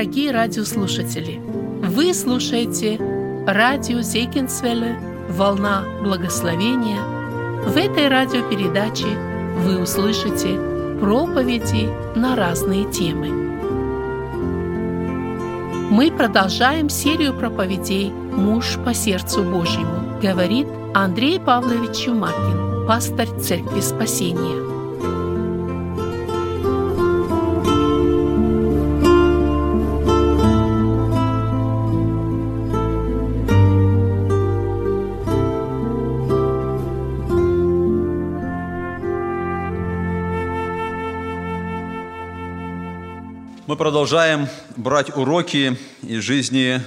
дорогие радиослушатели! Вы слушаете радио Зейкинсвелле «Волна благословения». В этой радиопередаче вы услышите проповеди на разные темы. Мы продолжаем серию проповедей «Муж по сердцу Божьему», говорит Андрей Павлович Чумакин, пастор Церкви Спасения. Продолжаем брать уроки из жизни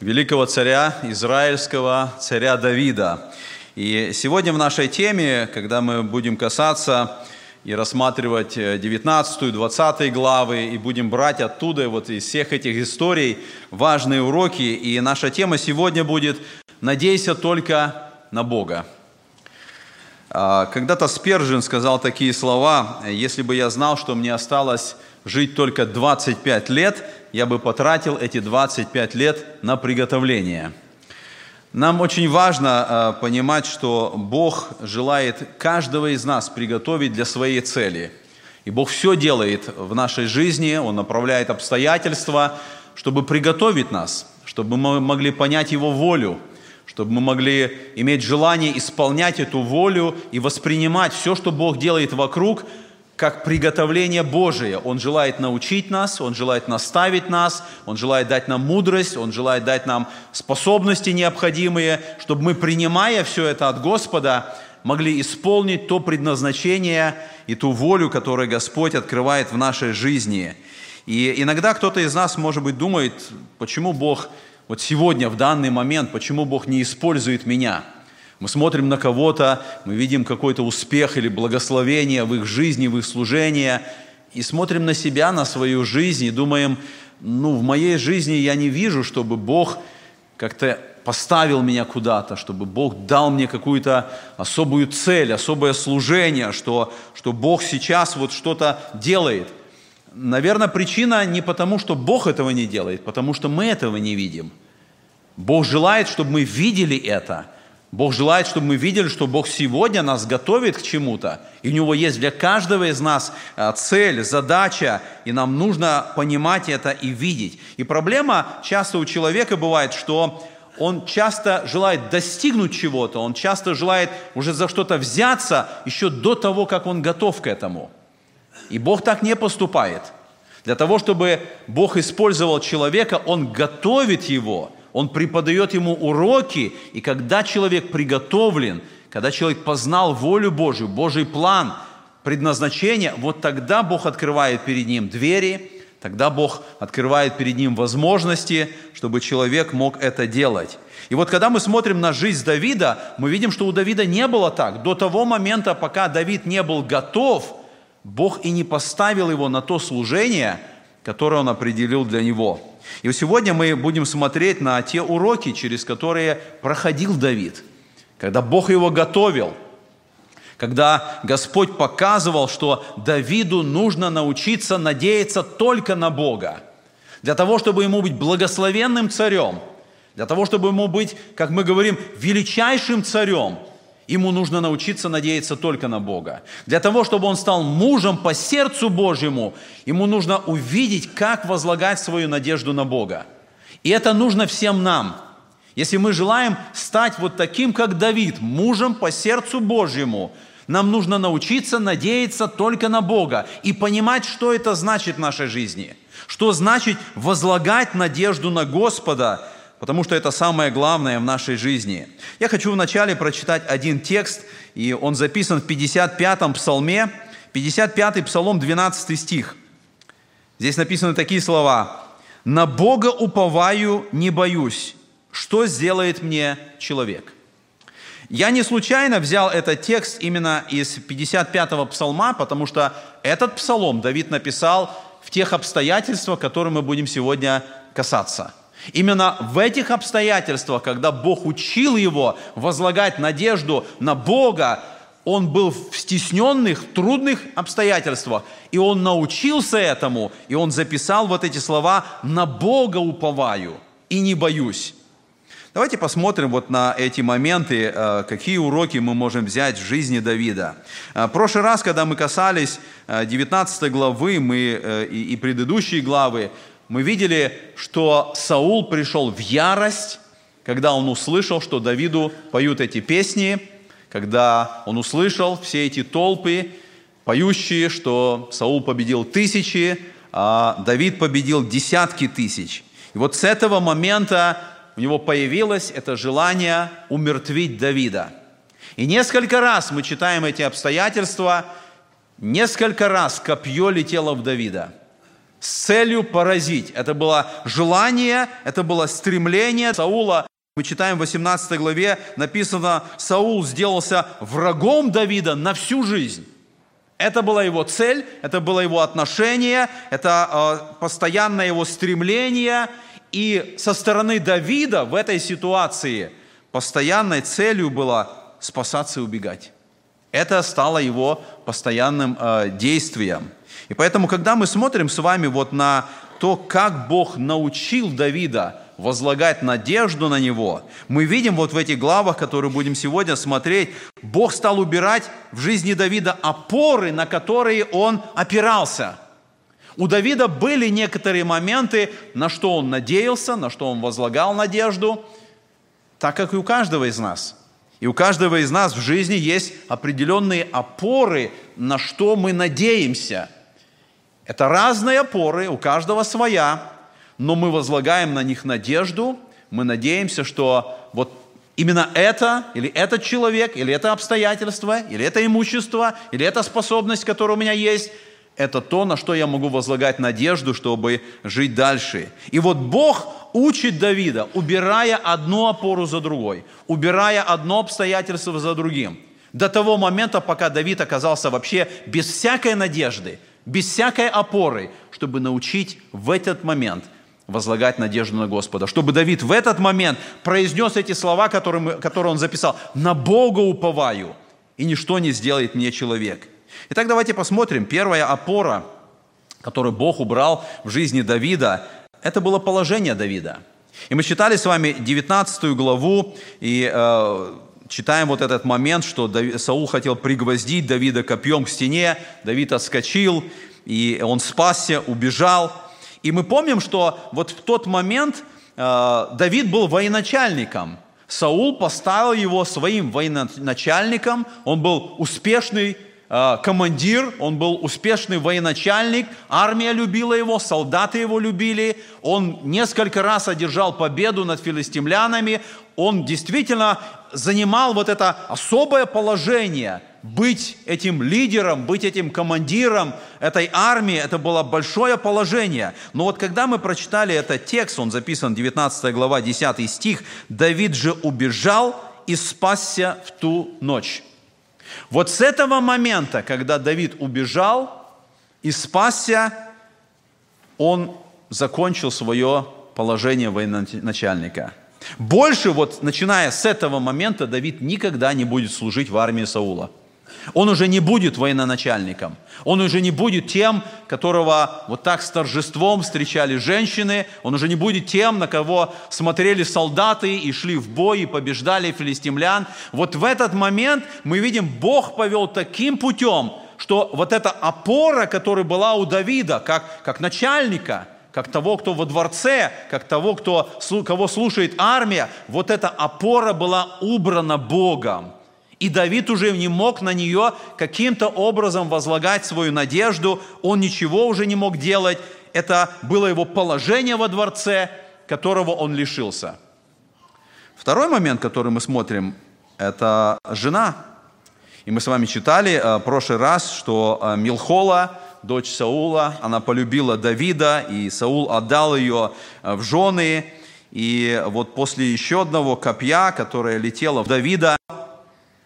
великого царя израильского, царя Давида. И сегодня в нашей теме, когда мы будем касаться и рассматривать 19, 20 главы, и будем брать оттуда, вот из всех этих историй, важные уроки. И наша тема сегодня будет «Надейся только на Бога». А, когда-то Спержин сказал такие слова, «Если бы я знал, что мне осталось жить только 25 лет, я бы потратил эти 25 лет на приготовление. Нам очень важно э, понимать, что Бог желает каждого из нас приготовить для своей цели. И Бог все делает в нашей жизни, Он направляет обстоятельства, чтобы приготовить нас, чтобы мы могли понять Его волю, чтобы мы могли иметь желание исполнять эту волю и воспринимать все, что Бог делает вокруг, как приготовление Божие. Он желает научить нас, Он желает наставить нас, Он желает дать нам мудрость, Он желает дать нам способности необходимые, чтобы мы, принимая все это от Господа, могли исполнить то предназначение и ту волю, которую Господь открывает в нашей жизни. И иногда кто-то из нас, может быть, думает, почему Бог вот сегодня, в данный момент, почему Бог не использует меня – мы смотрим на кого-то, мы видим какой-то успех или благословение в их жизни, в их служении, и смотрим на себя, на свою жизнь, и думаем, ну, в моей жизни я не вижу, чтобы Бог как-то поставил меня куда-то, чтобы Бог дал мне какую-то особую цель, особое служение, что, что Бог сейчас вот что-то делает. Наверное, причина не потому, что Бог этого не делает, потому что мы этого не видим. Бог желает, чтобы мы видели это – Бог желает, чтобы мы видели, что Бог сегодня нас готовит к чему-то, и у Него есть для каждого из нас а, цель, задача, и нам нужно понимать это и видеть. И проблема часто у человека бывает, что он часто желает достигнуть чего-то, он часто желает уже за что-то взяться еще до того, как он готов к этому. И Бог так не поступает. Для того, чтобы Бог использовал человека, Он готовит его – он преподает ему уроки, и когда человек приготовлен, когда человек познал волю Божию, Божий план, предназначение, вот тогда Бог открывает перед ним двери, тогда Бог открывает перед ним возможности, чтобы человек мог это делать. И вот когда мы смотрим на жизнь Давида, мы видим, что у Давида не было так. До того момента, пока Давид не был готов, Бог и не поставил его на то служение, которое он определил для него – и сегодня мы будем смотреть на те уроки, через которые проходил Давид, когда Бог его готовил, когда Господь показывал, что Давиду нужно научиться надеяться только на Бога, для того, чтобы ему быть благословенным царем, для того, чтобы ему быть, как мы говорим, величайшим царем – Ему нужно научиться надеяться только на Бога. Для того, чтобы он стал мужем по сердцу Божьему, ему нужно увидеть, как возлагать свою надежду на Бога. И это нужно всем нам. Если мы желаем стать вот таким, как Давид, мужем по сердцу Божьему, нам нужно научиться надеяться только на Бога и понимать, что это значит в нашей жизни. Что значит возлагать надежду на Господа – потому что это самое главное в нашей жизни. Я хочу вначале прочитать один текст, и он записан в 55-м псалме, 55-й псалом, 12 стих. Здесь написаны такие слова. «На Бога уповаю, не боюсь. Что сделает мне человек?» Я не случайно взял этот текст именно из 55-го псалма, потому что этот псалом Давид написал в тех обстоятельствах, которые мы будем сегодня касаться – Именно в этих обстоятельствах, когда Бог учил его возлагать надежду на Бога, он был в стесненных, трудных обстоятельствах, и он научился этому, и он записал вот эти слова «на Бога уповаю и не боюсь». Давайте посмотрим вот на эти моменты, э, какие уроки мы можем взять в жизни Давида. Э, в прошлый раз, когда мы касались 19 э, главы мы, и предыдущие главы, мы видели, что Саул пришел в ярость, когда он услышал, что Давиду поют эти песни, когда он услышал все эти толпы, поющие, что Саул победил тысячи, а Давид победил десятки тысяч. И вот с этого момента у него появилось это желание умертвить Давида. И несколько раз мы читаем эти обстоятельства, несколько раз копье летело в Давида с целью поразить. Это было желание, это было стремление Саула. Мы читаем в 18 главе, написано, Саул сделался врагом Давида на всю жизнь. Это была его цель, это было его отношение, это э, постоянное его стремление – и со стороны Давида в этой ситуации постоянной целью было спасаться и убегать. Это стало его постоянным э, действием. И поэтому, когда мы смотрим с вами вот на то, как Бог научил Давида возлагать надежду на него, мы видим вот в этих главах, которые будем сегодня смотреть, Бог стал убирать в жизни Давида опоры, на которые он опирался – у Давида были некоторые моменты, на что он надеялся, на что он возлагал надежду, так как и у каждого из нас. И у каждого из нас в жизни есть определенные опоры, на что мы надеемся. Это разные опоры, у каждого своя, но мы возлагаем на них надежду, мы надеемся, что вот именно это, или этот человек, или это обстоятельство, или это имущество, или эта способность, которая у меня есть – это то, на что я могу возлагать надежду, чтобы жить дальше. И вот Бог учит Давида, убирая одну опору за другой, убирая одно обстоятельство за другим. До того момента, пока Давид оказался вообще без всякой надежды, без всякой опоры, чтобы научить в этот момент возлагать надежду на Господа. Чтобы Давид в этот момент произнес эти слова, которые, которые он записал. «На Бога уповаю, и ничто не сделает мне человек». Итак, давайте посмотрим. Первая опора, которую Бог убрал в жизни Давида, это было положение Давида. И мы читали с вами 19 главу, и э, читаем вот этот момент, что Саул хотел пригвоздить Давида копьем к стене, Давид отскочил, и он спасся, убежал. И мы помним, что вот в тот момент э, Давид был военачальником. Саул поставил его своим военачальником, он был успешный Э, командир, он был успешный военачальник, армия любила его, солдаты его любили, он несколько раз одержал победу над филистимлянами, он действительно занимал вот это особое положение, быть этим лидером, быть этим командиром этой армии, это было большое положение. Но вот когда мы прочитали этот текст, он записан 19 глава, 10 стих, «Давид же убежал и спасся в ту ночь». Вот с этого момента, когда Давид убежал и спасся, он закончил свое положение военачальника. Больше вот, начиная с этого момента, Давид никогда не будет служить в армии Саула. Он уже не будет военачальником. Он уже не будет тем, которого вот так с торжеством встречали женщины. Он уже не будет тем, на кого смотрели солдаты и шли в бой и побеждали филистимлян. Вот в этот момент мы видим, Бог повел таким путем, что вот эта опора, которая была у Давида, как, как начальника, как того, кто во дворце, как того, кто, кого слушает армия, вот эта опора была убрана Богом. И Давид уже не мог на нее каким-то образом возлагать свою надежду, он ничего уже не мог делать. Это было его положение во дворце, которого он лишился. Второй момент, который мы смотрим, это жена. И мы с вами читали э, в прошлый раз, что э, Милхола, дочь Саула, она полюбила Давида, и Саул отдал ее э, в жены. И вот после еще одного копья, которое летело в Давида,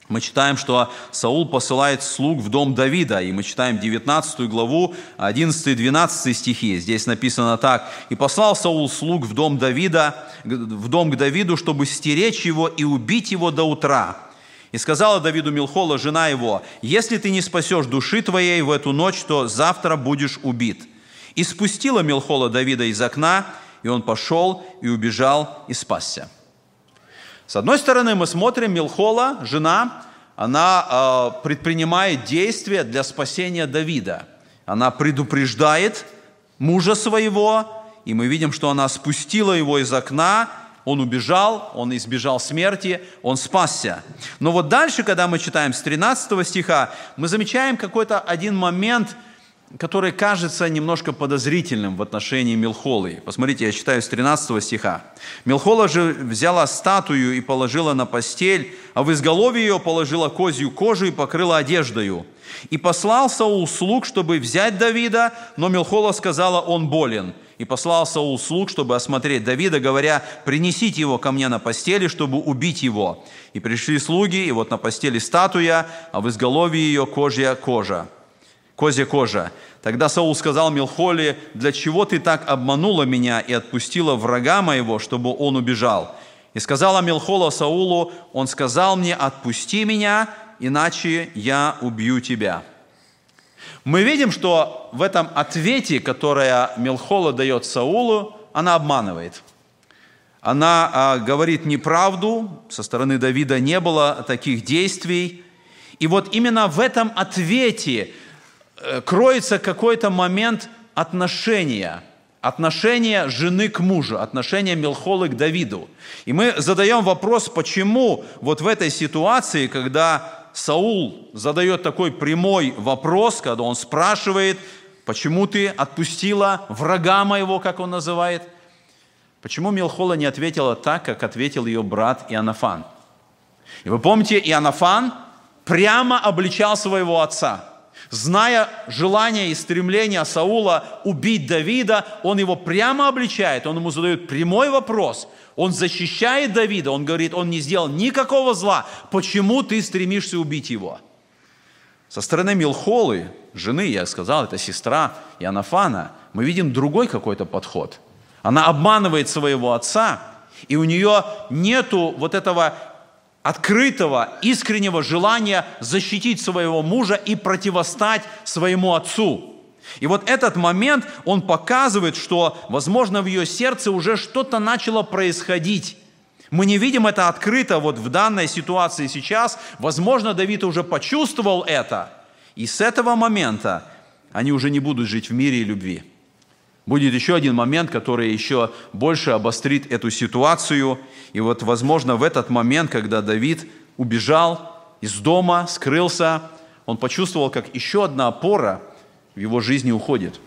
мы читаем, что Саул посылает слуг в дом Давида, и мы читаем 19 главу, 11-12 стихи. Здесь написано так. «И послал Саул слуг в дом Давида, в дом к Давиду, чтобы стеречь его и убить его до утра. И сказала Давиду Милхола, жена его, «Если ты не спасешь души твоей в эту ночь, то завтра будешь убит». И спустила Милхола Давида из окна, и он пошел и убежал и спасся. С одной стороны, мы смотрим, Милхола, жена, она э, предпринимает действия для спасения Давида. Она предупреждает мужа своего, и мы видим, что она спустила его из окна, он убежал, он избежал смерти, он спасся. Но вот дальше, когда мы читаем с 13 стиха, мы замечаем какой-то один момент, который кажется немножко подозрительным в отношении Милхолы. Посмотрите, я читаю с 13 стиха. «Милхола же взяла статую и положила на постель, а в изголовье ее положила козью кожу и покрыла одеждою. И послал Саул слуг, чтобы взять Давида, но Милхола сказала, он болен. И послал Саул слуг, чтобы осмотреть Давида, говоря, принесите его ко мне на постели, чтобы убить его. И пришли слуги, и вот на постели статуя, а в изголовье ее кожья кожа, козья кожа. Тогда Саул сказал Милхоле, для чего ты так обманула меня и отпустила врага моего, чтобы он убежал? И сказала Милхола Саулу, он сказал мне, отпусти меня, иначе я убью тебя. Мы видим, что в этом ответе, которое Мелхола дает Саулу, она обманывает. Она а, говорит неправду, со стороны Давида не было таких действий. И вот именно в этом ответе э, кроется какой-то момент отношения, отношения жены к мужу, отношения Мелхолы к Давиду. И мы задаем вопрос, почему вот в этой ситуации, когда Саул задает такой прямой вопрос, когда он спрашивает, почему ты отпустила врага моего, как он называет? Почему Милхола не ответила так, как ответил ее брат Иоаннафан? И вы помните, Иоаннафан прямо обличал своего отца. Зная желание и стремление Саула убить Давида, он его прямо обличает, он ему задает прямой вопрос – он защищает Давида, он говорит, он не сделал никакого зла. Почему ты стремишься убить его? Со стороны Милхолы, жены, я сказал, это сестра Иоаннафана, мы видим другой какой-то подход. Она обманывает своего отца, и у нее нету вот этого открытого, искреннего желания защитить своего мужа и противостать своему отцу. И вот этот момент, он показывает, что, возможно, в ее сердце уже что-то начало происходить. Мы не видим это открыто вот в данной ситуации сейчас. Возможно, Давид уже почувствовал это. И с этого момента они уже не будут жить в мире и любви. Будет еще один момент, который еще больше обострит эту ситуацию. И вот, возможно, в этот момент, когда Давид убежал из дома, скрылся, он почувствовал, как еще одна опора – в его жизни уходит.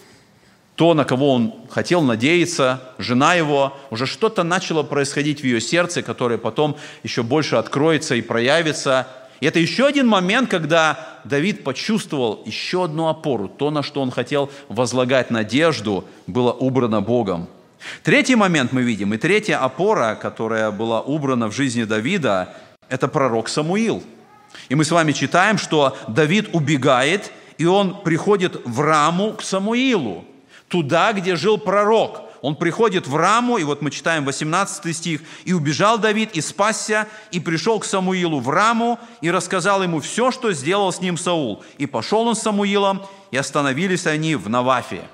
То, на кого он хотел надеяться, жена его, уже что-то начало происходить в ее сердце, которое потом еще больше откроется и проявится. И это еще один момент, когда Давид почувствовал еще одну опору. То, на что он хотел возлагать надежду, было убрано Богом. Третий момент мы видим, и третья опора, которая была убрана в жизни Давида, это пророк Самуил. И мы с вами читаем, что Давид убегает – и он приходит в Раму к Самуилу, туда, где жил пророк. Он приходит в Раму, и вот мы читаем 18 стих, «И убежал Давид, и спасся, и пришел к Самуилу в Раму, и рассказал ему все, что сделал с ним Саул. И пошел он с Самуилом, и остановились они в Навафе»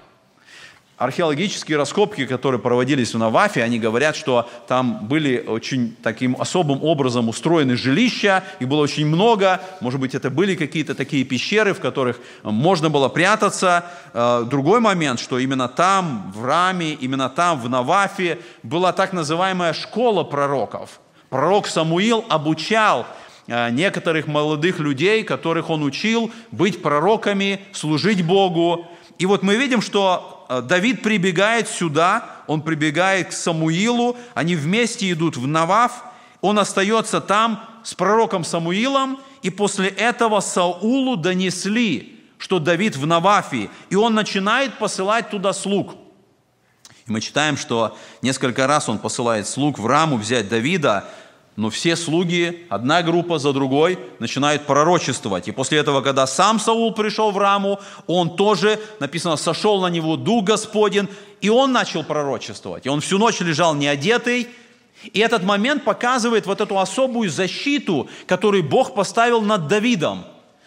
археологические раскопки, которые проводились в Навафе, они говорят, что там были очень таким особым образом устроены жилища, их было очень много, может быть, это были какие-то такие пещеры, в которых можно было прятаться. Э, другой момент, что именно там, в Раме, именно там, в Навафе, была так называемая школа пророков. Пророк Самуил обучал э, некоторых молодых людей, которых он учил быть пророками, служить Богу. И вот мы видим, что Э, Давид прибегает сюда, он прибегает к Самуилу, они вместе идут в Навав, он остается там с пророком Самуилом, и после этого Саулу донесли, что Давид в Навафе, и он начинает посылать туда слуг. И мы читаем, что несколько раз он посылает слуг в Раму взять Давида, но все слуги, одна группа за другой, начинают пророчествовать. И после этого, когда сам Саул пришел в Раму, он тоже, написано, сошел на него Дух Господень, и он начал пророчествовать. И он всю ночь лежал неодетый, И этот момент показывает вот эту особую защиту, которую Бог поставил над Давидом.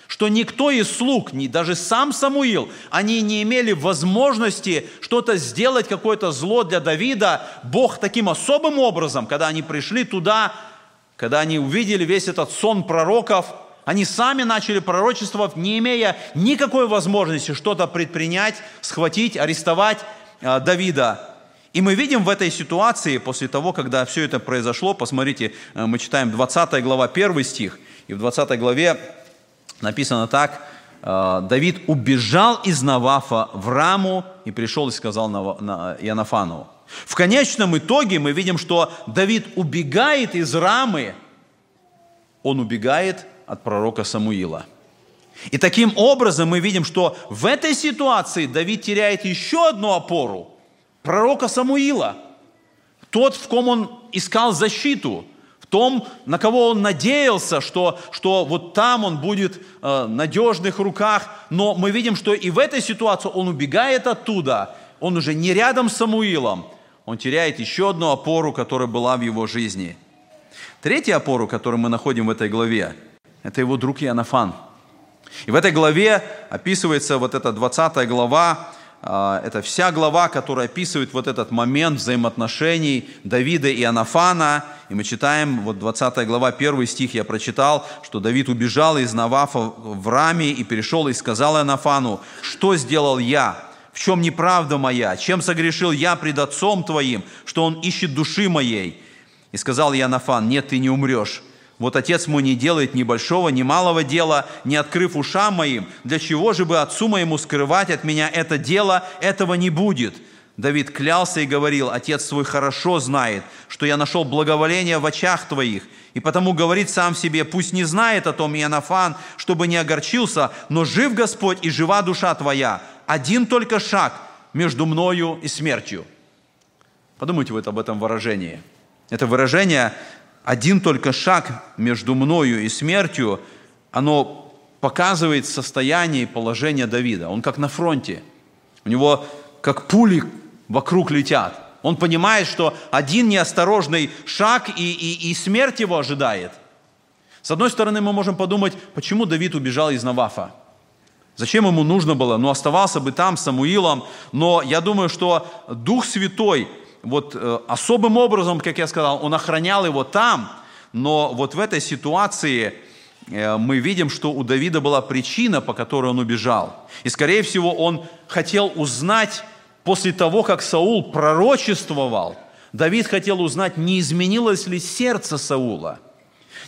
Что никто из слуг, ни даже сам Самуил, они не имели возможности что-то сделать, какое-то зло для Давида. Бог таким особым образом, когда они пришли туда, когда они увидели весь этот сон пророков, они сами начали пророчествовать, не имея никакой возможности что-то предпринять, схватить, арестовать э, Давида. И мы видим в этой ситуации, после того, когда все это произошло, посмотрите, э, мы читаем 20 глава, 1 стих, и в 20 главе написано так, э, Давид убежал из Навафа в Раму и пришел и сказал Иоаннафану. В конечном итоге мы видим, что Давид убегает из Рамы, он убегает от пророка Самуила. И таким образом мы видим, что в этой ситуации Давид теряет еще одну опору – пророка Самуила, тот, в ком он искал защиту, в том, на кого он надеялся, что, что вот там он будет э, в надежных руках. Но мы видим, что и в этой ситуации он убегает оттуда, он уже не рядом с Самуилом, он теряет еще одну опору, которая была в его жизни. Третья опору, которую мы находим в этой главе, это его друг Иоаннафан. И в этой главе описывается вот эта 20 глава, а, это вся глава, которая описывает вот этот момент взаимоотношений Давида и Анафана. И мы читаем, вот 20 глава, первый стих я прочитал, что Давид убежал из Навафа в Раме и перешел и сказал Анафану, что сделал я, в чем неправда моя, чем согрешил я пред отцом твоим, что он ищет души моей. И сказал я Анафан, нет, ты не умрешь. Вот отец мой не делает ни большого, ни малого дела, не открыв ушам моим. Для чего же бы отцу моему скрывать от меня это дело? Этого не будет. Давид клялся и говорил, отец свой хорошо знает, что я нашел благоволение в очах твоих, и потому говорит сам себе, пусть не знает о том Иоаннафан, чтобы не огорчился, но жив Господь и жива душа твоя. Один только шаг между мною и смертью. Подумайте вот об этом выражении. Это выражение один только шаг между мною и смертью, оно показывает состояние и положение Давида. Он как на фронте. У него как пули вокруг летят. Он понимает, что один неосторожный шаг и, и, и смерть его ожидает. С одной стороны, мы можем подумать, почему Давид убежал из Навафа? Зачем ему нужно было? Ну, оставался бы там с Самуилом. Но я думаю, что Дух Святой вот э, особым образом, как я сказал, он охранял его там, но вот в этой ситуации э, мы видим, что у Давида была причина, по которой он убежал. И, скорее всего, он хотел узнать после того, как Саул пророчествовал, Давид хотел узнать, не изменилось ли сердце Саула,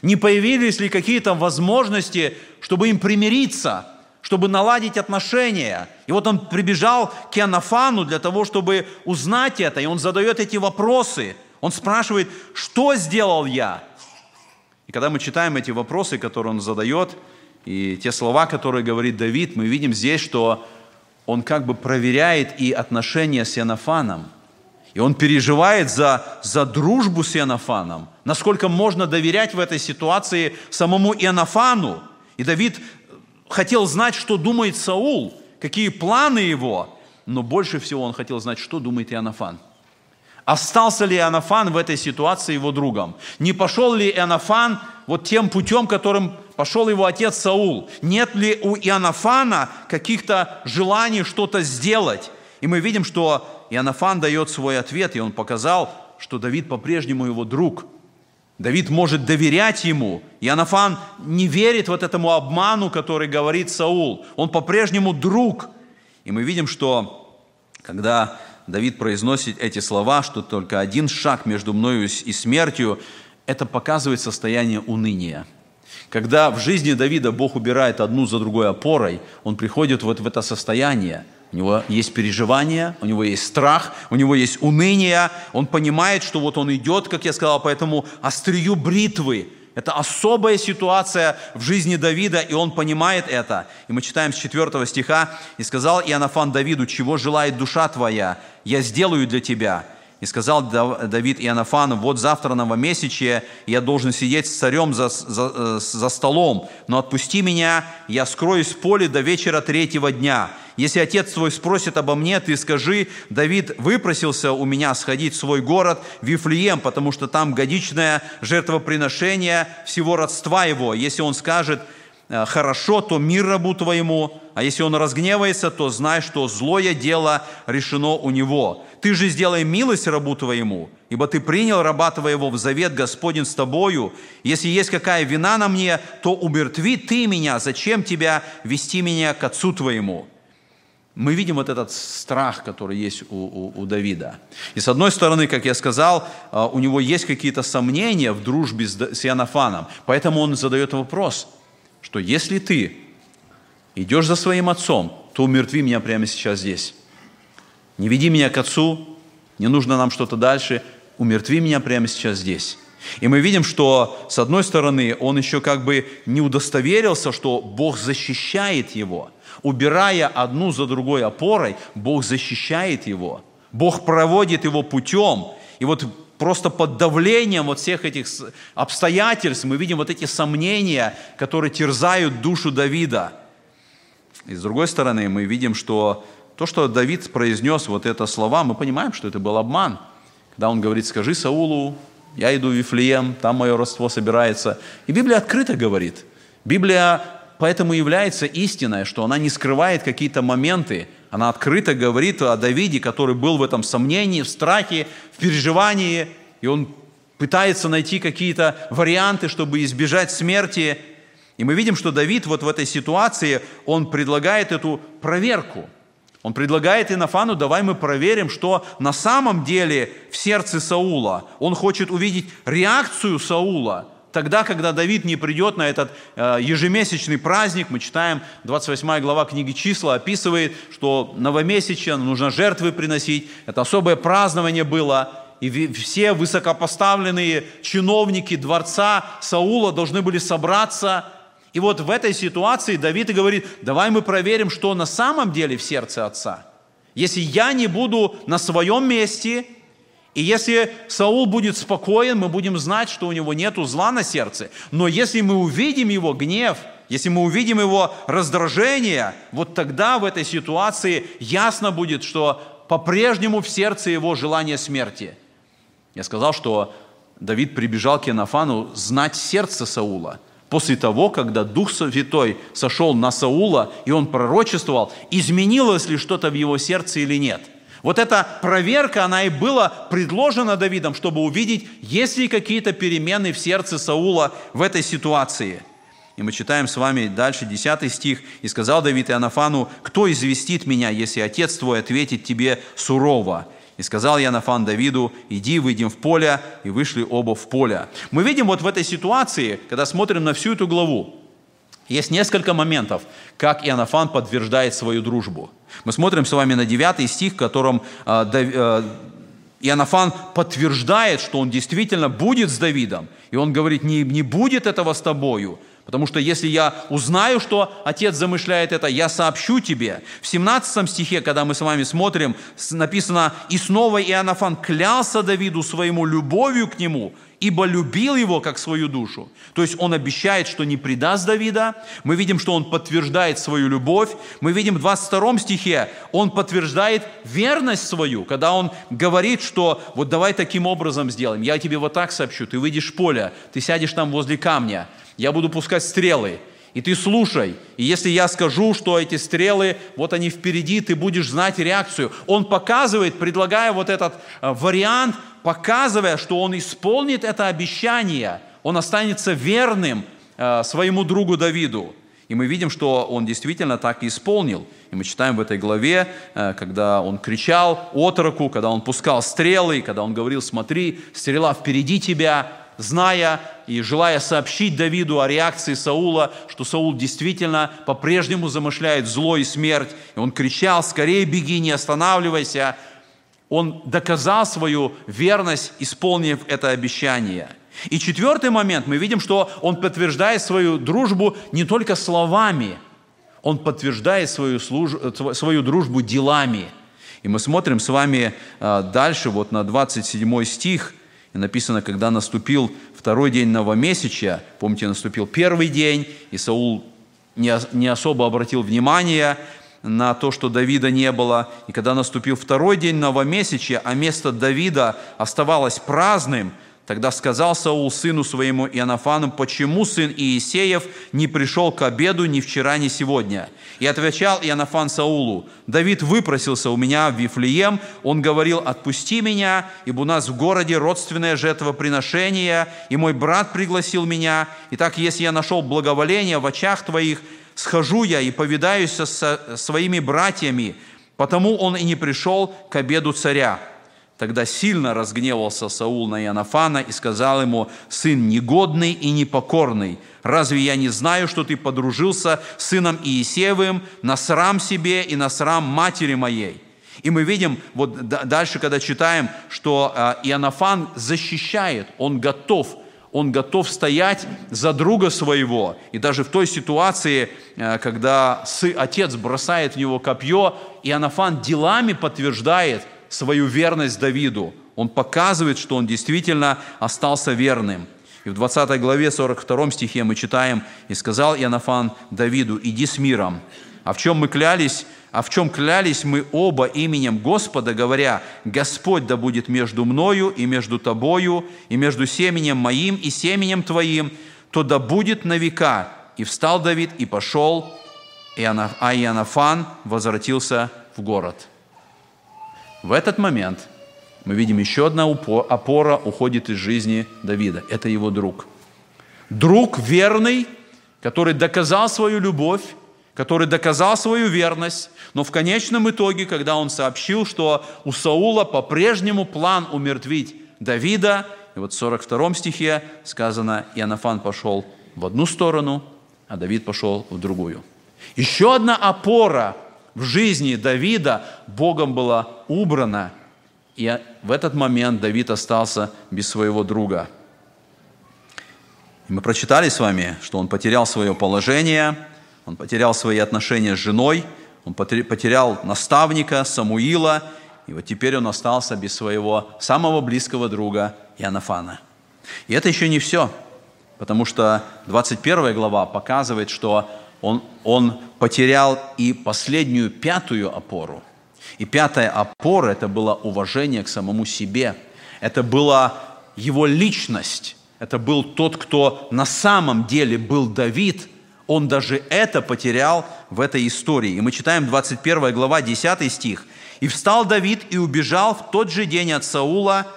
не появились ли какие-то возможности, чтобы им примириться – чтобы наладить отношения. И вот он прибежал к Иоаннафану для того, чтобы узнать это, и он задает эти вопросы. Он спрашивает, что сделал я? И когда мы читаем эти вопросы, которые он задает, и те слова, которые говорит Давид, мы видим здесь, что он как бы проверяет и отношения с Иоаннафаном. И он переживает за, за дружбу с Иоаннафаном, насколько можно доверять в этой ситуации самому Иоаннафану. И Давид хотел знать, что думает Саул, какие планы его, но больше всего он хотел знать, что думает Иоаннафан. Остался ли Иоаннафан в этой ситуации его другом? Не пошел ли Иоаннафан вот тем путем, которым пошел его отец Саул? Нет ли у Иоаннафана каких-то желаний что-то сделать? И мы видим, что Иоаннафан дает свой ответ, и он показал, что Давид по-прежнему его друг – Давид может доверять ему. И Анафан не верит вот этому обману, который говорит Саул. Он по-прежнему друг. И мы видим, что когда Давид произносит эти слова, что только один шаг между мною и смертью, это показывает состояние уныния. Когда в жизни Давида Бог убирает одну за другой опорой, он приходит вот в это состояние – у него есть переживания, у него есть страх, у него есть уныние. Он понимает, что вот он идет, как я сказал, по этому острию бритвы. Это особая ситуация в жизни Давида, и он понимает это. И мы читаем с 4 стиха, «И сказал Иоаннафан Давиду, чего желает душа твоя, я сделаю для тебя. И сказал Давид Иоаннафану, вот завтра новомесячие, я должен сидеть с царем за, за, э, за столом, но отпусти меня, я скроюсь в поле до вечера третьего дня. Если отец твой спросит обо мне, ты скажи, Давид выпросился у меня сходить в свой город Вифлеем, потому что там годичное жертвоприношение всего родства его. Если он скажет, Э, хорошо, то мир рабу твоему, а если он разгневается, то знай, что злое дело решено у него. Ты же сделай милость рабу твоему, ибо ты принял раба твоего в завет Господень с тобою. Если есть какая вина на мне, то умертви ты меня, зачем тебя вести меня к отцу твоему?» мы видим вот этот страх, который есть у, у, у Давида. И с одной стороны, как я сказал, э, у него есть какие-то сомнения в дружбе с Иоаннафаном, поэтому он задает вопрос – что если ты идешь за своим отцом, то умертви меня прямо сейчас здесь. Не веди меня к отцу, не нужно нам что-то дальше, умертви меня прямо сейчас здесь. И мы видим, что, с одной стороны, он еще как бы не удостоверился, что Бог защищает его. Убирая одну за другой опорой, Бог защищает его. Бог проводит его путем. И вот просто под давлением вот всех этих обстоятельств мы видим вот эти сомнения, которые терзают душу Давида. И с другой стороны, мы видим, что то, что Давид произнес вот это слова, мы понимаем, что это был обман. Когда он говорит, скажи Саулу, я иду в Вифлеем, там мое родство собирается. И Библия открыто говорит. Библия поэтому является истиной, что она не скрывает какие-то моменты, она открыто говорит о Давиде, который был в этом сомнении, в страхе, в переживании, и он пытается найти какие-то варианты, чтобы избежать смерти. И мы видим, что Давид вот в этой ситуации, он предлагает эту проверку. Он предлагает Инофану, давай мы проверим, что на самом деле в сердце Саула. Он хочет увидеть реакцию Саула – Тогда, когда Давид не придет на этот э, ежемесячный праздник, мы читаем 28 глава книги «Числа», описывает, что новомесячно нужно жертвы приносить. Это особое празднование было. И все высокопоставленные чиновники дворца Саула должны были собраться. И вот в этой ситуации Давид и говорит, давай мы проверим, что на самом деле в сердце отца. Если я не буду на своем месте – и если Саул будет спокоен, мы будем знать, что у него нет зла на сердце. Но если мы увидим его гнев, если мы увидим его раздражение, вот тогда в этой ситуации ясно будет, что по-прежнему в сердце его желание смерти. Я сказал, что Давид прибежал к Иоаннафану знать сердце Саула. После того, когда Дух Святой сошел на Саула, и он пророчествовал, изменилось ли что-то в его сердце или нет – вот эта проверка, она и была предложена Давидом, чтобы увидеть, есть ли какие-то перемены в сердце Саула в этой ситуации. И мы читаем с вами дальше 10 стих. «И сказал Давид Иоаннафану, кто известит меня, если отец твой ответит тебе сурово?» И сказал Янафан Давиду, иди, выйдем в поле, и вышли оба в поле. Мы видим вот в этой ситуации, когда смотрим на всю эту главу, есть несколько моментов, как Иоаннафан подтверждает свою дружбу. Мы смотрим с вами на 9 стих, в котором а, Иоаннафан подтверждает, что он действительно будет с Давидом. И он говорит, не, не будет этого с тобою, Потому что если я узнаю, что Отец замышляет это, я сообщу тебе. В 17 стихе, когда мы с вами смотрим, написано, «И снова Иоаннафан клялся Давиду своему любовью к нему, ибо любил его как свою душу». То есть он обещает, что не предаст Давида. Мы видим, что он подтверждает свою любовь. Мы видим в 22 стихе, он подтверждает верность свою, когда он говорит, что вот давай таким образом сделаем. Я тебе вот так сообщу, ты выйдешь в поле, ты сядешь там возле камня, я буду пускать стрелы, и ты слушай. И если я скажу, что эти стрелы, вот они впереди, ты будешь знать реакцию. Он показывает, предлагая вот этот э, вариант, показывая, что он исполнит это обещание, он останется верным э, своему другу Давиду. И мы видим, что он действительно так и исполнил. И мы читаем в этой главе, э, когда он кричал отроку, когда он пускал стрелы, когда он говорил, смотри, стрела впереди тебя, зная и желая сообщить Давиду о реакции Саула, что Саул действительно по-прежнему замышляет зло и смерть. И он кричал, скорее беги, не останавливайся. Он доказал свою верность, исполнив это обещание. И четвертый момент, мы видим, что он подтверждает свою дружбу не только словами, он подтверждает свою, служ... свою дружбу делами. И мы смотрим с вами а, дальше, вот на 27 стих, и написано, когда наступил второй день новомесяча, помните, наступил первый день, и Саул не особо обратил внимание на то, что Давида не было. И когда наступил второй день новомесяча, а место Давида оставалось праздным – Тогда сказал Саул сыну своему Иоаннафану, почему сын Иисеев не пришел к обеду ни вчера, ни сегодня? И отвечал Иоаннафан Саулу, Давид выпросился у меня в Вифлеем, он говорил, отпусти меня, ибо у нас в городе родственное жертвоприношение, и мой брат пригласил меня. Итак, если я нашел благоволение в очах твоих, схожу я и повидаюсь со своими братьями, потому он и не пришел к обеду царя. Тогда сильно разгневался Саул на Иоаннафана и сказал ему, «Сын негодный и непокорный, разве я не знаю, что ты подружился с сыном Иисеевым на срам себе и на срам матери моей?» И мы видим, вот дальше, когда читаем, что а, Иоаннафан защищает, он готов, он готов стоять за друга своего. И даже в той ситуации, а, когда отец бросает в него копье, Иоаннафан делами подтверждает – свою верность Давиду. Он показывает, что он действительно остался верным. И в 20 главе 42 стихе мы читаем, «И сказал Иоаннафан Давиду, иди с миром». А в чем мы клялись? А в чем клялись мы оба именем Господа, говоря, «Господь да будет между мною и между тобою, и между семенем моим и семенем твоим, то да будет на века». И встал Давид и пошел, а Иоаннафан возвратился в город. В этот момент мы видим еще одна опора уходит из жизни Давида. Это его друг. Друг верный, который доказал свою любовь, который доказал свою верность, но в конечном итоге, когда он сообщил, что у Саула по-прежнему план умертвить Давида, и вот в 42 стихе сказано, Иоаннафан пошел в одну сторону, а Давид пошел в другую. Еще одна опора в жизни Давида Богом была убрана, и в этот момент Давид остался без своего друга. И мы прочитали с вами, что он потерял свое положение, он потерял свои отношения с женой, он потерял наставника Самуила, и вот теперь он остался без своего самого близкого друга Иоаннафана. И это еще не все, потому что 21 глава показывает, что он, он потерял и последнюю пятую опору. И пятая опора – это было уважение к самому себе. Это была его личность. Это был тот, кто на самом деле был Давид. Он даже это потерял в этой истории. И мы читаем 21 глава, 10 стих. «И встал Давид и убежал в тот же день от Саула,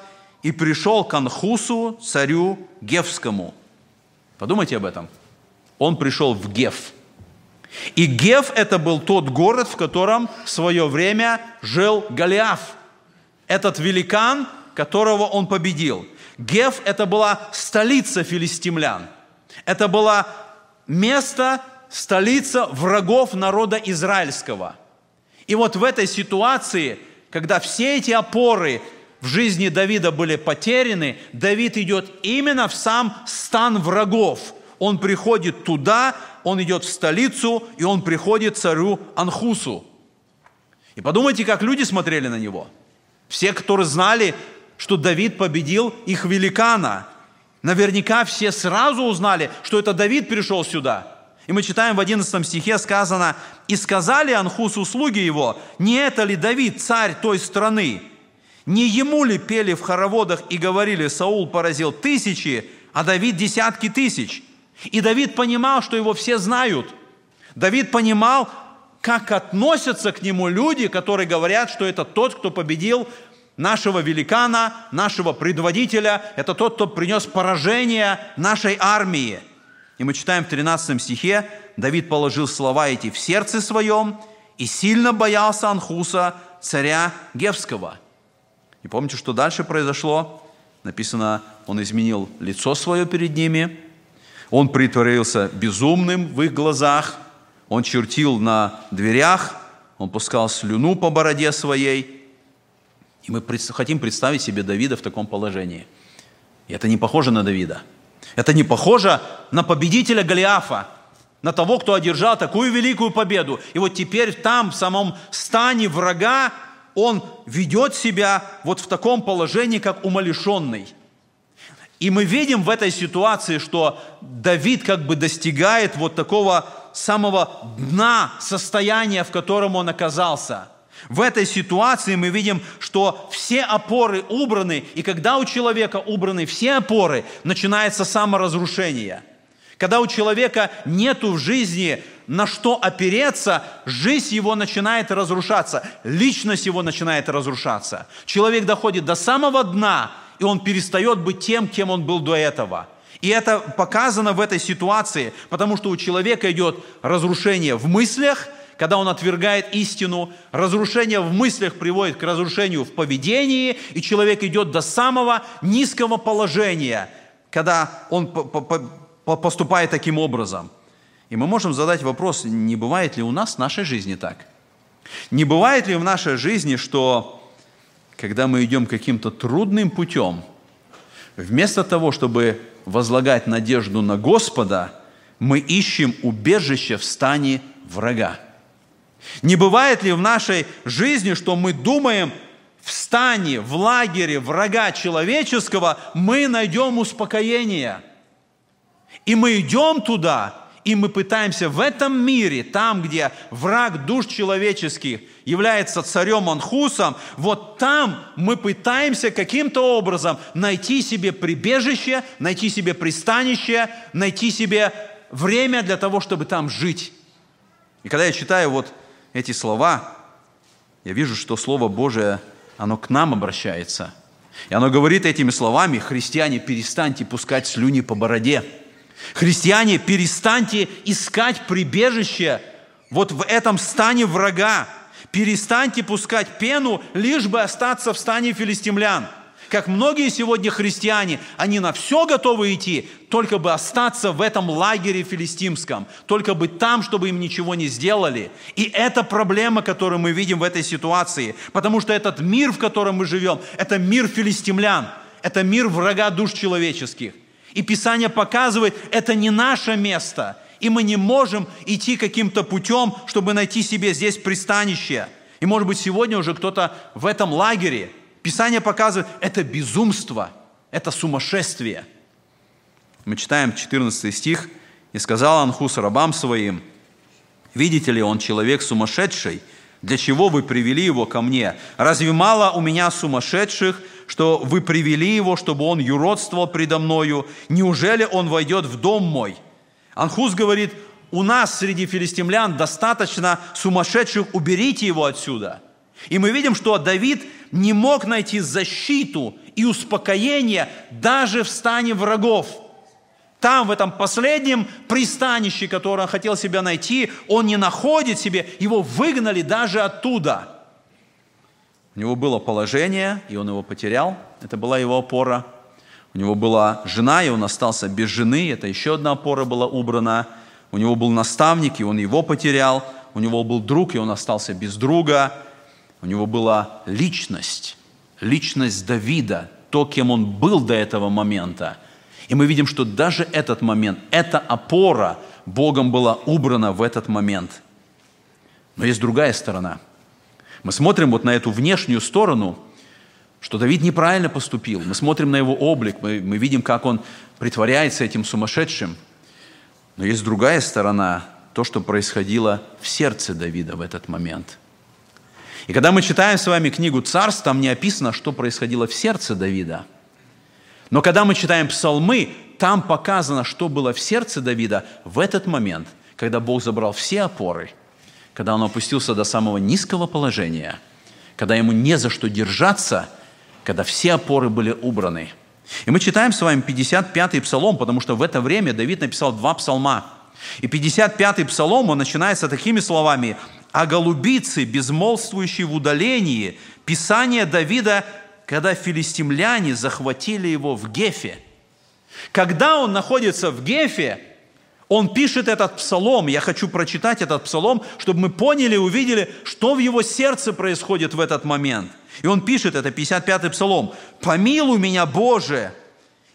и пришел к Анхусу, царю Гевскому». Подумайте об этом. Он пришел в Гев – и Гев – это был тот город, в котором в свое время жил Голиаф. Этот великан, которого он победил. Гев – это была столица филистимлян. Это было место, столица врагов народа израильского. И вот в этой ситуации, когда все эти опоры в жизни Давида были потеряны, Давид идет именно в сам стан врагов. Он приходит туда, он идет в столицу, и он приходит царю Анхусу. И подумайте, как люди смотрели на него. Все, которые знали, что Давид победил их великана. Наверняка все сразу узнали, что это Давид пришел сюда. И мы читаем в 11 стихе сказано, «И сказали Анхусу слуги его, не это ли Давид, царь той страны? Не ему ли пели в хороводах и говорили, Саул поразил тысячи, а Давид десятки тысяч?» И Давид понимал, что его все знают. Давид понимал, как относятся к нему люди, которые говорят, что это тот, кто победил нашего великана, нашего предводителя, это тот, кто принес поражение нашей армии. И мы читаем в 13 стихе, Давид положил слова эти в сердце своем и сильно боялся Анхуса, царя Гевского. И помните, что дальше произошло? Написано, он изменил лицо свое перед ними – он притворился безумным в их глазах, он чертил на дверях, он пускал слюну по бороде своей. И мы хотим представить себе Давида в таком положении. И это не похоже на Давида. Это не похоже на победителя Голиафа, на того, кто одержал такую великую победу. И вот теперь там, в самом стане врага, он ведет себя вот в таком положении, как умалишенный. И мы видим в этой ситуации, что Давид как бы достигает вот такого самого дна состояния, в котором он оказался. В этой ситуации мы видим, что все опоры убраны, и когда у человека убраны все опоры, начинается саморазрушение. Когда у человека нету в жизни на что опереться, жизнь его начинает разрушаться, личность его начинает разрушаться. Человек доходит до самого дна, и он перестает быть тем, кем он был до этого. И это показано в этой ситуации, потому что у человека идет разрушение в мыслях, когда он отвергает истину, разрушение в мыслях приводит к разрушению в поведении, и человек идет до самого низкого положения, когда он поступает таким образом. И мы можем задать вопрос, не бывает ли у нас в нашей жизни так? Не бывает ли в нашей жизни, что когда мы идем каким-то трудным путем, вместо того, чтобы возлагать надежду на Господа, мы ищем убежище в стане врага. Не бывает ли в нашей жизни, что мы думаем, в стане, в лагере врага человеческого мы найдем успокоение. И мы идем туда, и мы пытаемся в этом мире, там, где враг душ человеческих является царем Анхусом, вот там мы пытаемся каким-то образом найти себе прибежище, найти себе пристанище, найти себе время для того, чтобы там жить. И когда я читаю вот эти слова, я вижу, что Слово Божие, оно к нам обращается. И оно говорит этими словами, христиане, перестаньте пускать слюни по бороде. Христиане, перестаньте искать прибежище вот в этом стане врага. Перестаньте пускать пену, лишь бы остаться в стане филистимлян – как многие сегодня христиане, они на все готовы идти, только бы остаться в этом лагере филистимском, только бы там, чтобы им ничего не сделали. И это проблема, которую мы видим в этой ситуации, потому что этот мир, в котором мы живем, это мир филистимлян, это мир врага душ человеческих. И Писание показывает, это не наше место, и мы не можем идти каким-то путем, чтобы найти себе здесь пристанище. И может быть сегодня уже кто-то в этом лагере – Писание показывает, это безумство, это сумасшествие. Мы читаем 14 стих. «И сказал Анхус рабам своим, видите ли, он человек сумасшедший, для чего вы привели его ко мне? Разве мало у меня сумасшедших, что вы привели его, чтобы он юродствовал предо мною? Неужели он войдет в дом мой?» Анхус говорит, у нас среди филистимлян достаточно сумасшедших, уберите его отсюда. И мы видим, что Давид не мог найти защиту и успокоение даже в стане врагов. Там, в этом последнем пристанище, которое он хотел себя найти, он не находит себе, его выгнали даже оттуда. У него было положение, и он его потерял. Это была его опора. У него была жена, и он остался без жены. Это еще одна опора была убрана. У него был наставник, и он его потерял. У него был друг, и он остался без друга. У него была личность, личность Давида, то, кем он был до этого момента. И мы видим, что даже этот момент, эта опора Богом была убрана в этот момент. Но есть другая сторона. Мы смотрим вот на эту внешнюю сторону, что Давид неправильно поступил. Мы смотрим на его облик, мы, мы видим, как он притворяется этим сумасшедшим. Но есть другая сторона, то, что происходило в сердце Давида в этот момент – и когда мы читаем с вами книгу «Царств», там не описано, что происходило в сердце Давида. Но когда мы читаем псалмы, там показано, что было в сердце Давида в этот момент, когда Бог забрал все опоры, когда он опустился до самого низкого положения, когда ему не за что держаться, когда все опоры были убраны. И мы читаем с вами 55-й псалом, потому что в это время Давид написал два псалма. И 55-й псалом, он начинается такими словами о голубице, безмолвствующей в удалении, Писание Давида, когда филистимляне захватили его в Гефе. Когда он находится в Гефе, он пишет этот псалом. Я хочу прочитать этот псалом, чтобы мы поняли, увидели, что в его сердце происходит в этот момент. И он пишет, это 55-й псалом, «Помилуй меня, Боже,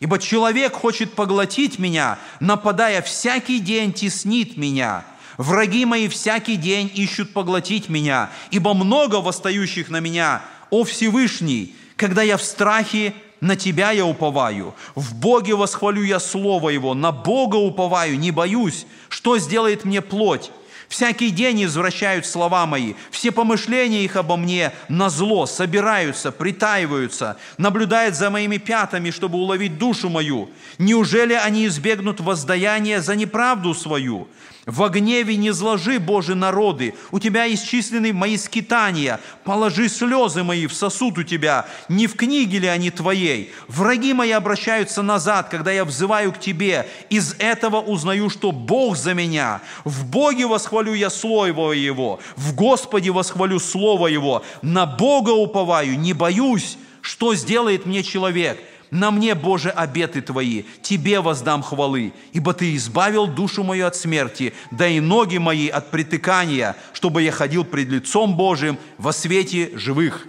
ибо человек хочет поглотить меня, нападая всякий день теснит меня. Враги мои всякий день ищут поглотить меня, ибо много восстающих на меня. О Всевышний, когда я в страхе, на Тебя я уповаю. В Боге восхвалю я Слово Его, на Бога уповаю, не боюсь. Что сделает мне плоть? Всякий день извращают слова мои, все помышления их обо мне на зло собираются, притаиваются, наблюдают за моими пятами, чтобы уловить душу мою. Неужели они избегнут воздаяния за неправду свою? Во гневе не зложи, Боже, народы, у Тебя исчислены мои скитания, положи слезы мои в сосуд у Тебя, не в книге ли они Твоей? Враги мои обращаются назад, когда я взываю к Тебе, из этого узнаю, что Бог за меня. В Боге восхвалю я Слово Его, в Господе восхвалю Слово Его, на Бога уповаю, не боюсь, что сделает мне человек – на мне, Боже, обеты Твои, Тебе воздам хвалы, ибо Ты избавил душу мою от смерти, да и ноги мои от притыкания, чтобы я ходил пред лицом Божиим во свете живых».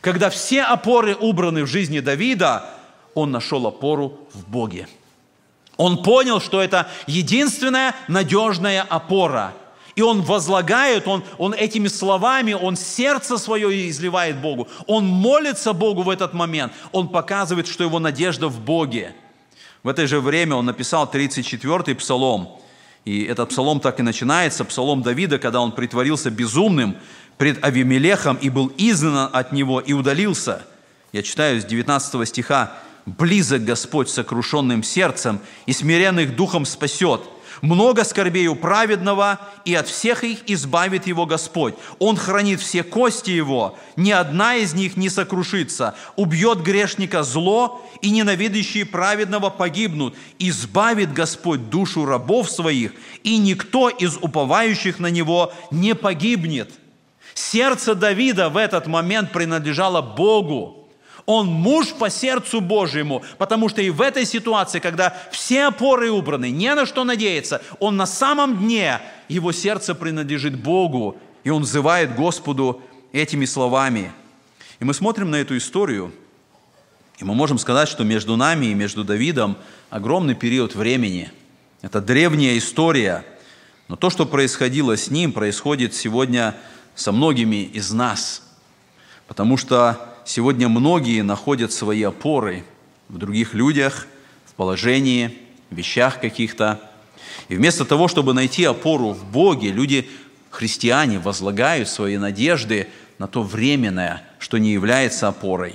Когда все опоры убраны в жизни Давида, он нашел опору в Боге. Он понял, что это единственная надежная опора – и он возлагает, он, он этими словами, он сердце свое изливает Богу. Он молится Богу в этот момент. Он показывает, что его надежда в Боге. В это же время он написал 34-й псалом. И этот псалом так и начинается, псалом Давида, когда он притворился безумным пред Авимелехом и был изгнан от него и удалился. Я читаю с 19 стиха. «Близок Господь сокрушенным сердцем и смиренных духом спасет» Много скорбей у праведного, и от всех их избавит его Господь. Он хранит все кости его, ни одна из них не сокрушится. Убьет грешника зло, и ненавидящие праведного погибнут. Избавит Господь душу рабов своих, и никто из уповающих на него не погибнет. Сердце Давида в этот момент принадлежало Богу. Он муж по сердцу Божьему, потому что и в этой ситуации, когда все опоры убраны, не на что надеяться, он на самом дне, его сердце принадлежит Богу, и он взывает Господу этими словами. И мы смотрим на эту историю, и мы можем сказать, что между нами и между Давидом огромный период времени. Это древняя история, но то, что происходило с ним, происходит сегодня со многими из нас, потому что Сегодня многие находят свои опоры в других людях, в положении, в вещах каких-то. И вместо того, чтобы найти опору в Боге, люди, христиане, возлагают свои надежды на то временное, что не является опорой.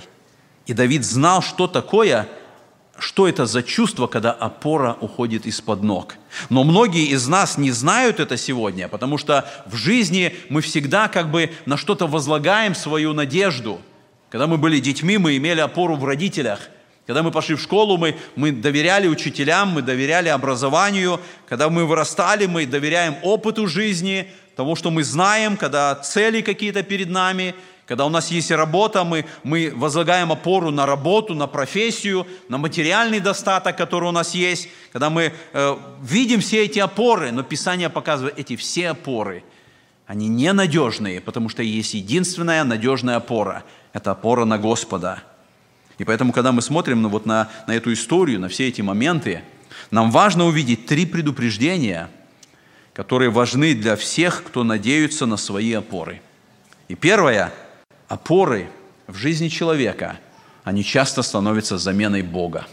И Давид знал, что такое, что это за чувство, когда опора уходит из-под ног. Но многие из нас не знают это сегодня, потому что в жизни мы всегда как бы на что-то возлагаем свою надежду – когда мы были детьми, мы имели опору в родителях. Когда мы пошли в школу, мы, мы доверяли учителям, мы доверяли образованию. Когда мы вырастали, мы доверяем опыту жизни, тому, что мы знаем, когда цели какие-то перед нами. Когда у нас есть работа, мы, мы возлагаем опору на работу, на профессию, на материальный достаток, который у нас есть. Когда мы э, видим все эти опоры, но Писание показывает эти все опоры, они ненадежные, потому что есть единственная надежная опора – это опора на Господа. И поэтому, когда мы смотрим ну, вот на, на эту историю, на все эти моменты, нам важно увидеть три предупреждения, которые важны для всех, кто надеются на свои опоры. И первое, опоры в жизни человека, они часто становятся заменой Бога.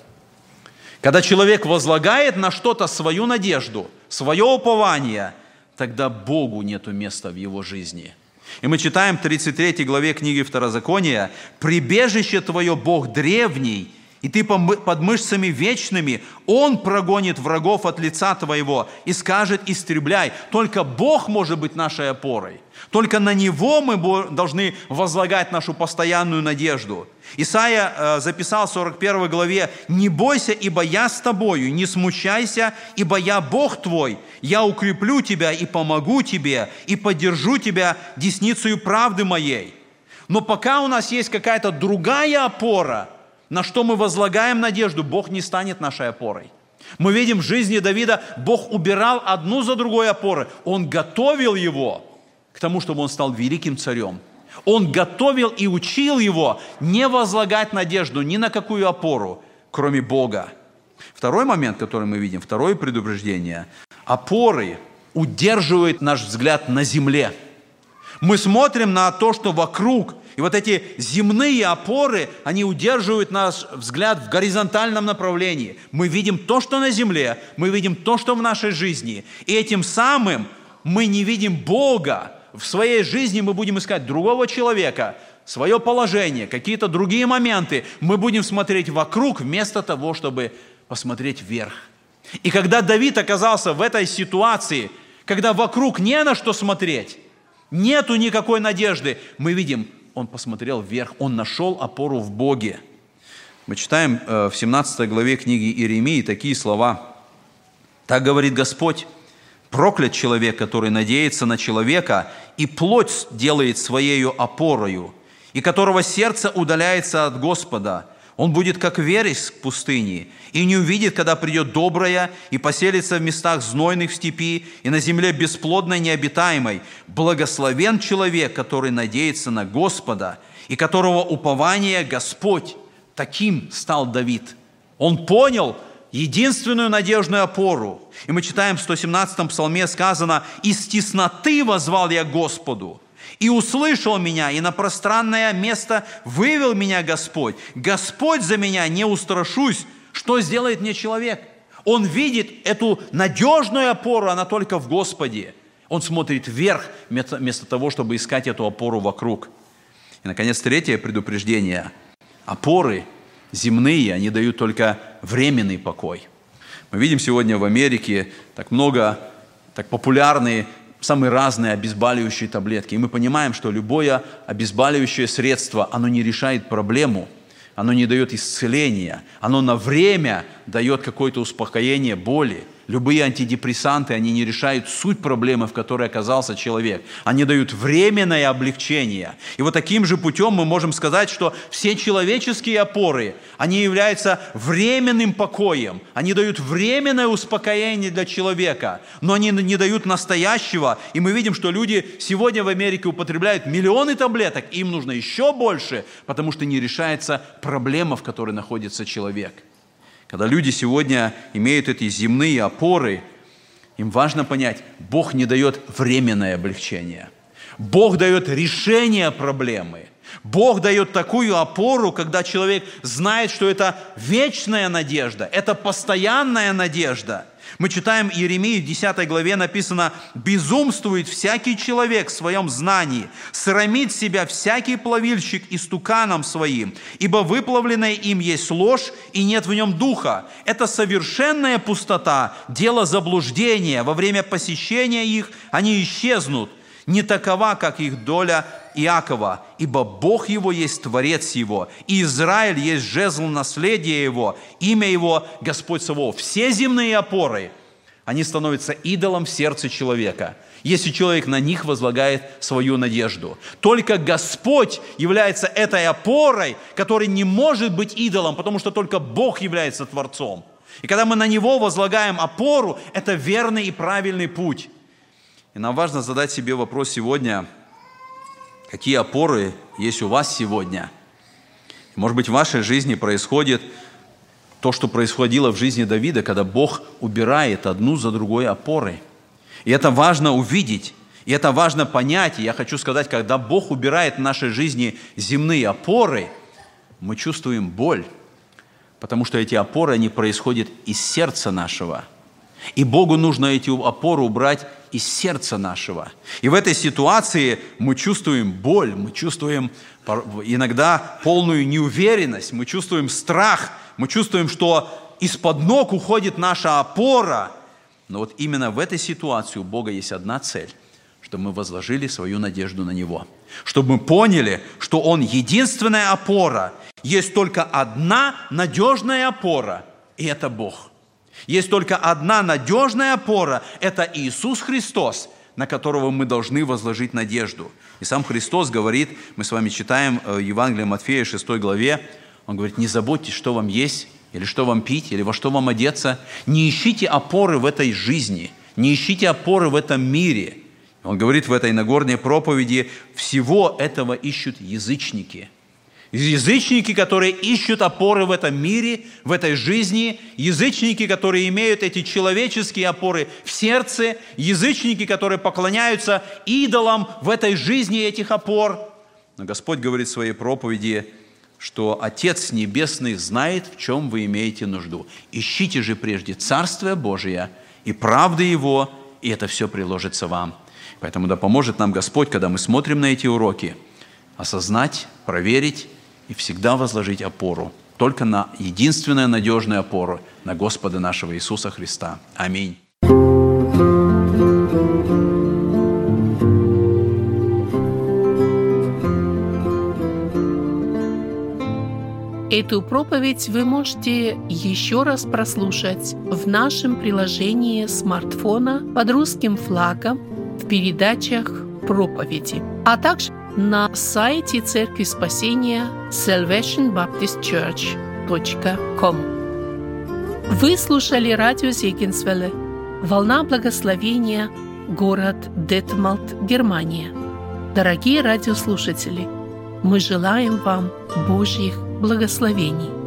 Когда человек возлагает на что-то свою надежду, свое упование, тогда Богу нету места в его жизни – и мы читаем в 33 главе книги Второзакония, «Прибежище твое Бог древний, и ты под мышцами вечными, Он прогонит врагов от лица твоего и скажет, истребляй. Только Бог может быть нашей опорой. Только на Него мы должны возлагать нашу постоянную надежду. Исайя э, записал в 41 главе, «Не бойся, ибо я с тобою, не смущайся, ибо я Бог твой, я укреплю тебя и помогу тебе, и поддержу тебя десницей правды моей». Но пока у нас есть какая-то другая опора – на что мы возлагаем надежду, Бог не станет нашей опорой. Мы видим в жизни Давида, Бог убирал одну за другой опоры. Он готовил его к тому, чтобы он стал великим царем. Он готовил и учил его не возлагать надежду ни на какую опору, кроме Бога. Второй момент, который мы видим, второе предупреждение. Опоры удерживает наш взгляд на земле. Мы смотрим на то, что вокруг, и вот эти земные опоры, они удерживают наш взгляд в горизонтальном направлении. Мы видим то, что на земле, мы видим то, что в нашей жизни. И этим самым мы не видим Бога. В своей жизни мы будем искать другого человека, свое положение, какие-то другие моменты. Мы будем смотреть вокруг вместо того, чтобы посмотреть вверх. И когда Давид оказался в этой ситуации, когда вокруг не на что смотреть, нету никакой надежды, мы видим, он посмотрел вверх, он нашел опору в Боге. Мы читаем э, в 17 главе книги Иеремии такие слова. «Так говорит Господь, проклят человек, который надеется на человека и плоть делает своею опорою, и которого сердце удаляется от Господа, он будет как вереск в пустыне, и не увидит, когда придет доброе, и поселится в местах знойных в степи, и на земле бесплодной необитаемой. Благословен человек, который надеется на Господа, и которого упование Господь. Таким стал Давид. Он понял единственную надежную опору. И мы читаем в 117-м псалме сказано, «Из тесноты возвал я Господу, и услышал меня, и на пространное место вывел меня Господь. Господь за меня, не устрашусь, что сделает мне человек. Он видит эту надежную опору, она только в Господе. Он смотрит вверх, вместо того, чтобы искать эту опору вокруг. И, наконец, третье предупреждение. Опоры земные, они дают только временный покой. Мы видим сегодня в Америке так много, так популярные самые разные обезболивающие таблетки. И мы понимаем, что любое обезболивающее средство, оно не решает проблему, оно не дает исцеления, оно на время дает какое-то успокоение боли – Любые антидепрессанты, они не решают суть проблемы, в которой оказался человек. Они дают временное облегчение. И вот таким же путем мы можем сказать, что все человеческие опоры, они являются временным покоем. Они дают временное успокоение для человека, но они не дают настоящего. И мы видим, что люди сегодня в Америке употребляют миллионы таблеток, им нужно еще больше, потому что не решается проблема, в которой находится человек – когда люди сегодня имеют эти земные опоры, им важно понять, Бог не дает временное облегчение. Бог дает решение проблемы. Бог дает такую опору, когда человек знает, что это вечная надежда, это постоянная надежда. Мы читаем Иеремии в 10 главе написано «Безумствует всякий человек в своем знании, срамит себя всякий плавильщик истуканом своим, ибо выплавленное им есть ложь, и нет в нем духа. Это совершенная пустота, дело заблуждения. Во время посещения их они исчезнут не такова, как их доля Иакова, ибо Бог его есть Творец его, и Израиль есть жезл наследия его, имя его Господь Савов. Все земные опоры, они становятся идолом в сердце человека, если человек на них возлагает свою надежду. Только Господь является этой опорой, которая не может быть идолом, потому что только Бог является Творцом. И когда мы на Него возлагаем опору, это верный и правильный путь. И нам важно задать себе вопрос сегодня, какие опоры есть у вас сегодня. Может быть, в вашей жизни происходит то, что происходило в жизни Давида, когда Бог убирает одну за другой опоры. И это важно увидеть, и это важно понять. И я хочу сказать, когда Бог убирает в нашей жизни земные опоры, мы чувствуем боль, потому что эти опоры, они происходят из сердца нашего. И Богу нужно эти опоры убрать из сердца нашего. И в этой ситуации мы чувствуем боль, мы чувствуем иногда полную неуверенность, мы чувствуем страх, мы чувствуем, что из-под ног уходит наша опора. Но вот именно в этой ситуации у Бога есть одна цель, чтобы мы возложили свою надежду на Него. Чтобы мы поняли, что Он единственная опора. Есть только одна надежная опора, и это Бог. Есть только одна надежная опора – это Иисус Христос, на которого мы должны возложить надежду. И сам Христос говорит, мы с вами читаем э, Евангелие Матфея 6 главе, он говорит, не заботьтесь, что вам есть, или что вам пить, или во что вам одеться. Не ищите опоры в этой жизни, не ищите опоры в этом мире. Он говорит в этой Нагорной проповеди, всего этого ищут язычники. Язычники, которые ищут опоры в этом мире, в этой жизни, язычники, которые имеют эти человеческие опоры в сердце, язычники, которые поклоняются идолам в этой жизни этих опор. Но Господь говорит в своей проповеди, что Отец Небесный знает, в чем вы имеете нужду. Ищите же прежде Царствие Божие и правды Его, и это все приложится вам. Поэтому да поможет нам Господь, когда мы смотрим на эти уроки, осознать, проверить, и всегда возложить опору только на единственную надежную опору, на Господа нашего Иисуса Христа. Аминь. Эту проповедь вы можете еще раз прослушать в нашем приложении смартфона под русским флагом в передачах проповеди, а также на сайте Церкви Спасения salvationbaptistchurch.com. Вы слушали радио Зегенсвелле «Волна благословения», город Детмалт, Германия. Дорогие радиослушатели, мы желаем вам Божьих благословений.